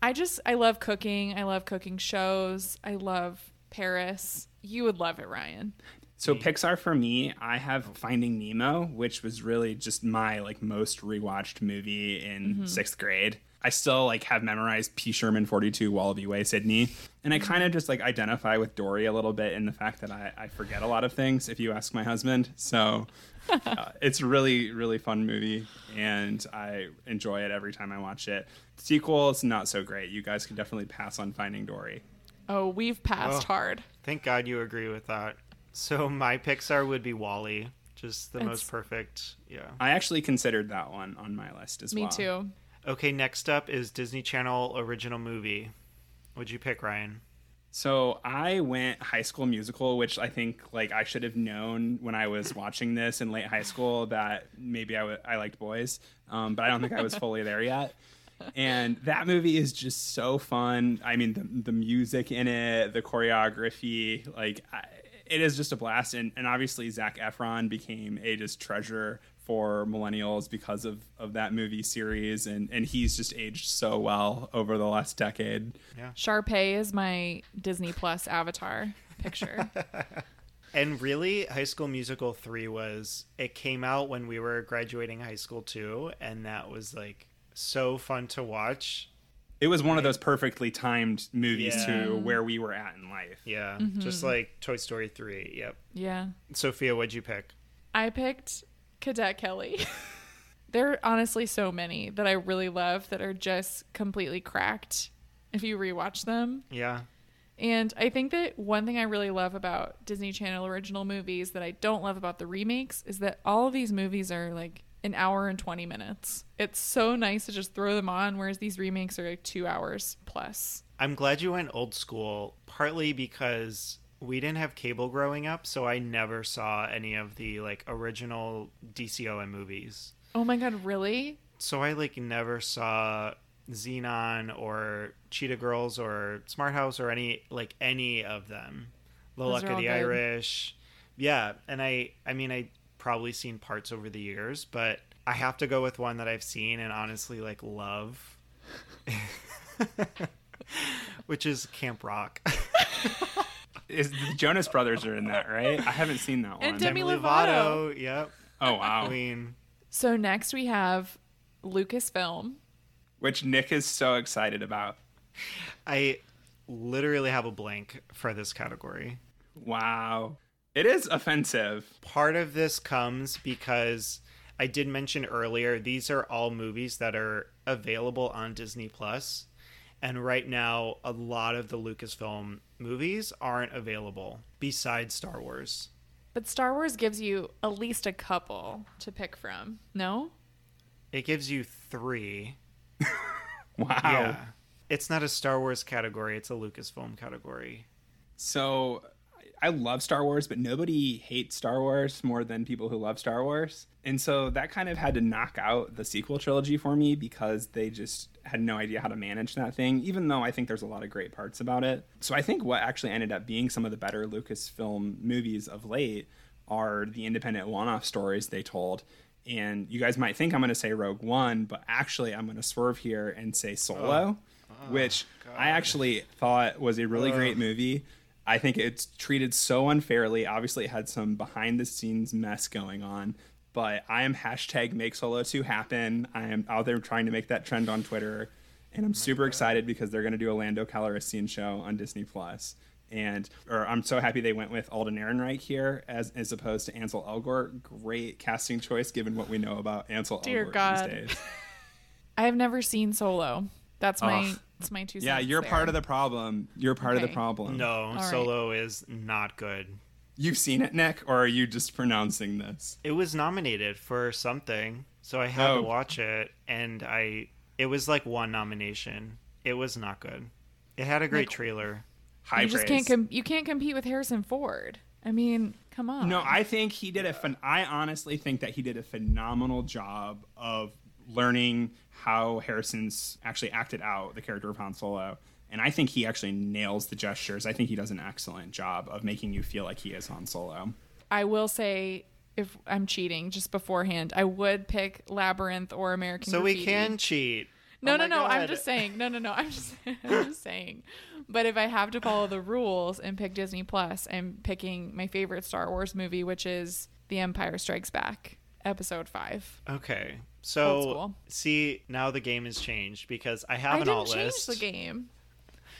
I just I love cooking. I love cooking shows. I love Paris. You would love it, Ryan. So Pixar for me, I have Finding Nemo, which was really just my like most rewatched movie in Mm-hmm. sixth grade. I still like have memorized P. Sherman 42 Wallaby Way, Sydney, and I kind of just like identify with Dory a little bit in the fact that I, I forget a lot of things. If you ask my husband, so <laughs> uh, it's really really fun movie, and I enjoy it every time I watch it. Sequel is not so great. You guys can definitely pass on Finding Dory. Oh, we've passed Oh. hard. Thank God you agree with that. So my Pixar would be WALL-E. Just the It's- most perfect. Yeah. I actually considered that one on my list as Me well. Me too. Okay, next up is Disney Channel original movie. What'd you pick, Ryan? So I went High School Musical, which I think like I should have known when I was watching this in late high school that maybe I I liked boys, um, but I don't think I was <laughs> fully there yet. And that movie is just so fun. I mean, the the music in it, the choreography, like I, it is just a blast. And and obviously Zac Efron became a just treasure for millennials because of, of that movie series and, and he's just aged so well over the last decade. Yeah. Sharpay is my Disney Plus avatar picture. <laughs> And really, High School Musical 3 was, it came out when we were graduating high school too, and that was like so fun to watch. It was one of those perfectly timed movies Yeah. to where we were at in life. Yeah, Mm-hmm. just like Toy Story 3. Yep. yeah. Sophia, what'd you pick? I picked Cadet Kelly. <laughs> there are honestly so many that I really love that are just completely cracked if you rewatch them. Yeah. And I think that one thing I really love about Disney Channel original movies that I don't love about the remakes is that all of these movies are like an hour and 20 minutes. It's so nice to just throw them on, whereas these remakes are like two hours plus. I'm glad you went old school, partly because we didn't have cable growing up, so I never saw any of the like original DCOM movies. Oh my God, really? so I like never saw Xenon or Cheetah Girls or Smart House or any like any of them. The Those Luck of the good. Irish. Yeah, and I I mean I probably seen parts over the years, but I have to go with one that I've seen and honestly like love. <laughs> Which is Camp Rock. Is the Jonas Brothers are in that, right? I haven't seen that one. And Demi Lovato. Yep. oh wow. Queen. So next we have Lucasfilm. Which Nick is so excited about. I literally have a blank for this category. Wow. It is offensive. Part of this comes because I did mention earlier these are all movies that are available on Disney And right now, a lot of the Lucasfilm movies aren't available besides Star Wars. But Star Wars gives you at least a couple to pick from. No? It gives you three. <laughs> Wow. Yeah. It's not a Star Wars category, it's a Lucasfilm category. So I love Star Wars, but nobody hates Star Wars more than people who love Star Wars. And so that kind of had to knock out the sequel trilogy for me because they just had no idea how to manage that thing, even though I think there's a lot of great parts about it. So I think what actually ended up being some of the better Lucasfilm movies of late are the independent one off stories they told. And you guys might think I'm going to say Rogue One, but actually I'm going to swerve here and say Solo, oh. Oh, which I actually thought was a really great movie. I think it's treated so unfairly. Obviously, it had some behind the scenes mess going on, but I am hashtag make solo 2 happen. I am out there trying to make that trend on Twitter, and I'm super excited because they're going to do a Lando Calrissian show on Disney Plus. And or I'm so happy they went with Alden Ehrenreich here as as opposed to Ansel Elgort. Great casting choice given what we know about Ansel Dear Elgort God. these days. <laughs> I have never seen Solo. That's my Ugh. that's my two cents. Yeah, you're there. part of the problem. You're part of the problem. No, right. Solo is not good. You've seen it, Nick, or are you just pronouncing this? It was nominated for something, so I had Oh. to watch it, and I it was like one nomination. It was not good. It had a great Like- trailer. High you just can't com- you can't compete with Harrison Ford. I mean, come on. No, I think he did a. Phen- I honestly think that he did a phenomenal job of learning how Harrison's actually acted out the character of Han Solo, and I think he actually nails the gestures. I think he does an excellent job of making you feel like he is Han Solo. I will say if I'm cheating just beforehand, I would pick Labyrinth or American So we can cheat. No, Oh no, my no. I'm just saying. No, no, no. I'm just, <laughs> I'm just saying. But if I have to follow the rules and pick Disney Plus, I'm picking my favorite Star Wars movie, which is The Empire Strikes Back, Episode Five. Okay. So see, now the game has changed because I I have an didn't alt change list. the game.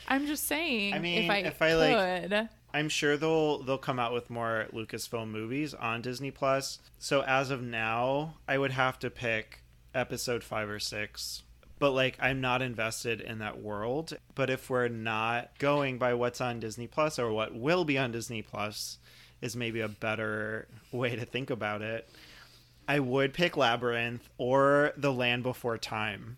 I'm just saying. I mean, if I, if I, like- I'm sure they'll they'll come out with more Lucasfilm movies on Disney Plus. So as of now, I would have to pick episode 5 or 6. But like I'm not invested in that world. But if we're not going by what's on Disney Plus or what will be on Disney Plus is maybe a better way to think about it. I would pick Labyrinth or The Land Before Time.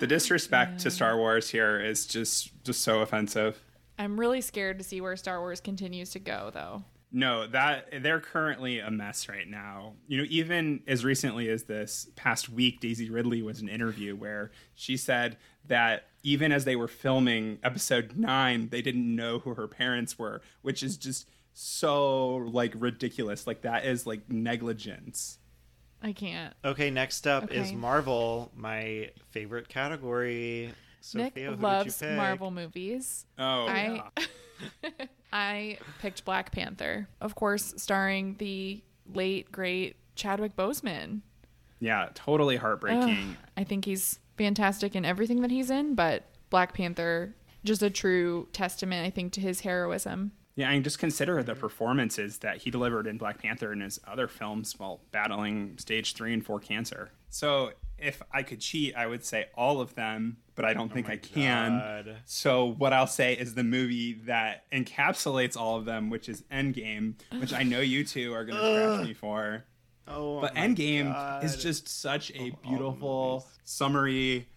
The disrespect to Star Wars here is just just so offensive. I'm really scared to see where Star Wars continues to go, though. No, that they're currently a mess right now. You know, even as recently as this past week, Daisy Ridley was in an interview where she said that even as they were filming episode nine, they didn't know who her parents were, which is just so like ridiculous. Like that is like negligence. I can't. Okay, next up is Marvel, my favorite category. Sophia, Nick who loves you pick? Marvel movies. Oh, I yeah. <laughs> I picked Black Panther, of course, starring the late great Chadwick Boseman. yeah, totally heartbreaking. Ugh, I think he's fantastic in everything that he's in, but Black Panther just a true testament, I think, to his heroism. Yeah, and just consider the performances that he delivered in Black Panther and his other films while battling stage three and four cancer. So if I could cheat, I would say all of them, but I don't think I can. God. So what I'll say is the movie that encapsulates all of them, which is Endgame, which I know you two are going to trash <sighs> me for. Oh, But Endgame is just such a beautiful summary.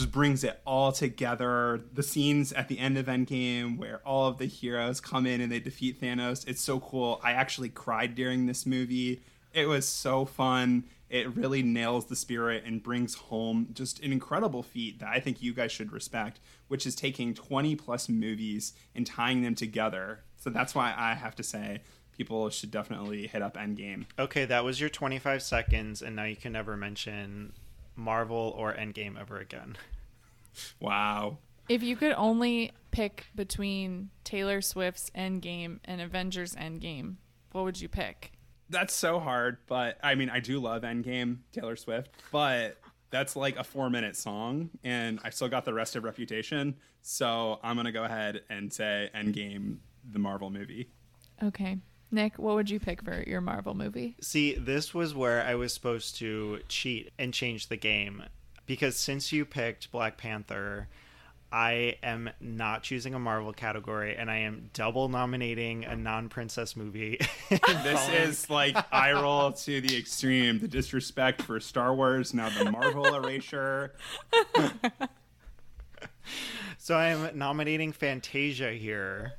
Just brings it all together. The scenes at the end of Endgame where all of the heroes come in and they defeat Thanos. It's so cool. I actually cried during this movie. It was so fun. it really nails the spirit and brings home just an incredible feat that I think you guys should respect, which is taking 20 plus movies and tying them together. So that's why I have to say people should definitely hit up Endgame. Okay, that was your 25 seconds, and now you can never mention Marvel or Endgame ever again. Wow. If you could only pick between Taylor Swift's Endgame and Avengers Endgame, what would you pick? That's so hard, but I mean, I do love Endgame, Taylor Swift, but that's like a four minute song, and I still got the rest of Reputation. So I'm going to go ahead and say Endgame, the Marvel movie. Okay. Nick, what would you pick for your Marvel movie? See, this was where I was supposed to cheat and change the game because since you picked Black Panther, I am not choosing a Marvel category and I am double nominating a non princess movie. <laughs> <laughs> This is like eye roll to the extreme. The disrespect for Star Wars, now the Marvel erasure. <laughs> so I am nominating Fantasia here.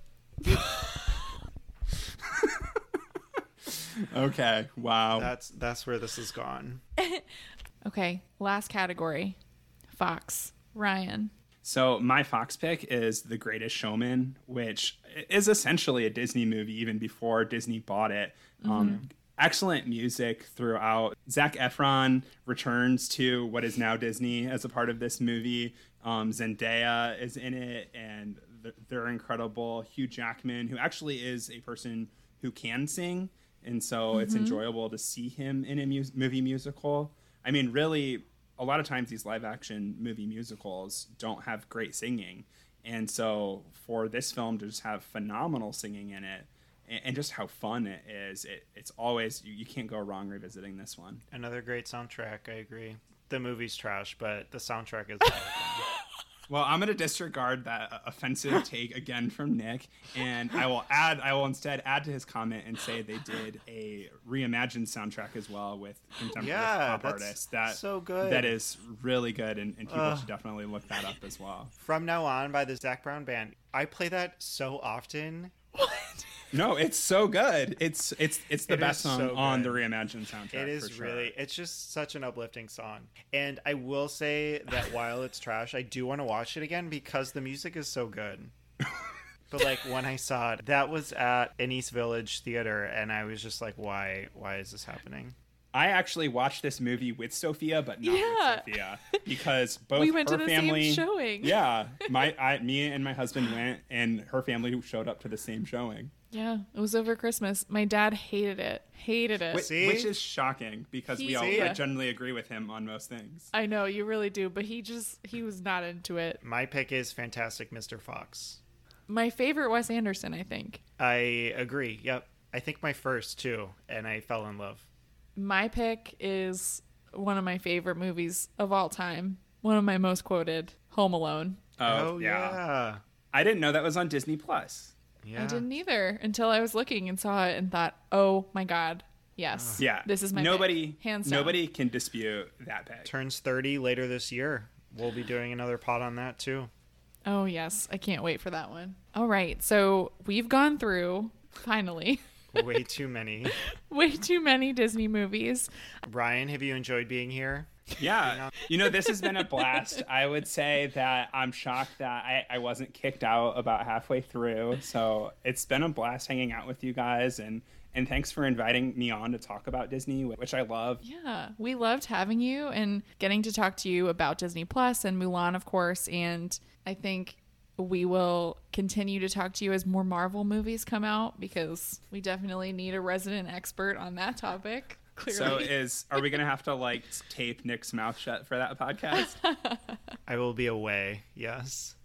Okay, wow. That's that's where this has gone. <laughs> Okay, last category Fox. Ryan. So my Fox pick is The Greatest Showman, which is essentially a Disney movie even before Disney bought it. Um, excellent music throughout. Zac Efron returns to what is now Disney as a part of this movie. Um, Zendaya is in it, and th- they're incredible. Hugh Jackman, who actually is a person who can sing, and so it's mm-hmm. enjoyable to see him in a mu- movie musical. I mean, really, a lot of times these live action movie musicals don't have great singing. And so for this film to just have phenomenal singing in it and, and just how fun it is, it, it's always, you, you can't go wrong revisiting this one. Another great soundtrack, I agree. The movie's trash, but the soundtrack is <laughs> awesome. Well, I'm going to disregard that uh, offensive <laughs> take again from Nick, and I will add. I will instead add to his comment and say they did a reimagined soundtrack as well with contemporary Yeah, pop that's artists. That so good. That is really good, and, and people Ugh. should definitely look that up as well. From now on by the Zac Brown Band. I play that so often. <laughs> No, it's so good. It's it's it's the It best song so on the reimagined soundtrack. It is for sure. really, it's just such an uplifting song. And I will say that while it's trash, I do want to watch it again because the music is so good. <laughs> But like when I saw it, that was at an East Village theater, and I was just like, "Why? Why is this happening?" I actually watched this movie with Sophia, but not Yeah. with Sophia because <laughs> both We went her to the family. same showing. Yeah, <laughs> my I, me and my husband went, and her family showed up to the same showing, Yeah, it was over Christmas. My dad hated it. Hated it. which, See? which is shocking because we all See? I generally agree with him on most things. I know you really do, but he just he was not into it. My pick is Fantastic Mr. Fox. My favorite Wes Anderson, I think. I agree. Yep. I think my first too, and I fell in love. My pick is one of my favorite movies of all time. One of my most quoted, Home Alone. Oh, yeah. yeah. I didn't know that was on Disney Plus. Yeah. I didn't either until I was looking and saw it and thought, "Oh my god, yes, Yeah, this is my nobody. pick. hands down." Nobody can dispute that pick. Turns 30 later this year. We'll be doing another pot on that too. Oh yes, I can't wait for that one. All right, so we've gone through finally Way too many. <laughs> way too many Disney movies. Ryan, have you enjoyed being here? Yeah. You know, this has been a blast. I would say that I'm shocked that I, I wasn't kicked out about halfway through. So it's been a blast hanging out with you guys and and thanks for inviting me on to talk about Disney, which I love. Yeah, we loved having you and getting to talk to you about Disney Plus and Mulan, of course. And I think we will continue to talk to you as more Marvel movies come out because we definitely need a resident expert on that topic. Clearly. So is are we gonna have to like tape Nick's mouth shut for that podcast? I will be away, yes.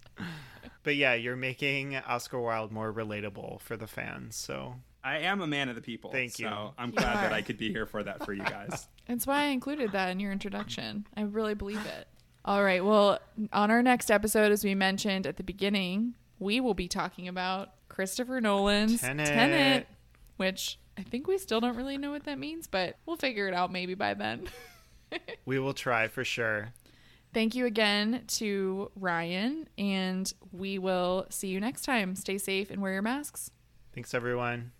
But yeah, you're making Oscar Wilde more relatable for the fans. So I am a man of the people. Thank you. So I'm You glad that. I could be here for that for you guys. That's why I included that in your introduction. I really believe it. All right. Well, on our next episode, as we mentioned at the beginning, we will be talking about Christopher Nolan's Tenet. which I think we still don't really know what that means, but we'll figure it out maybe by then. <laughs> we will try for sure. Thank you again to Ryan, and we will see you next time. Stay safe and wear your masks. Thanks, everyone.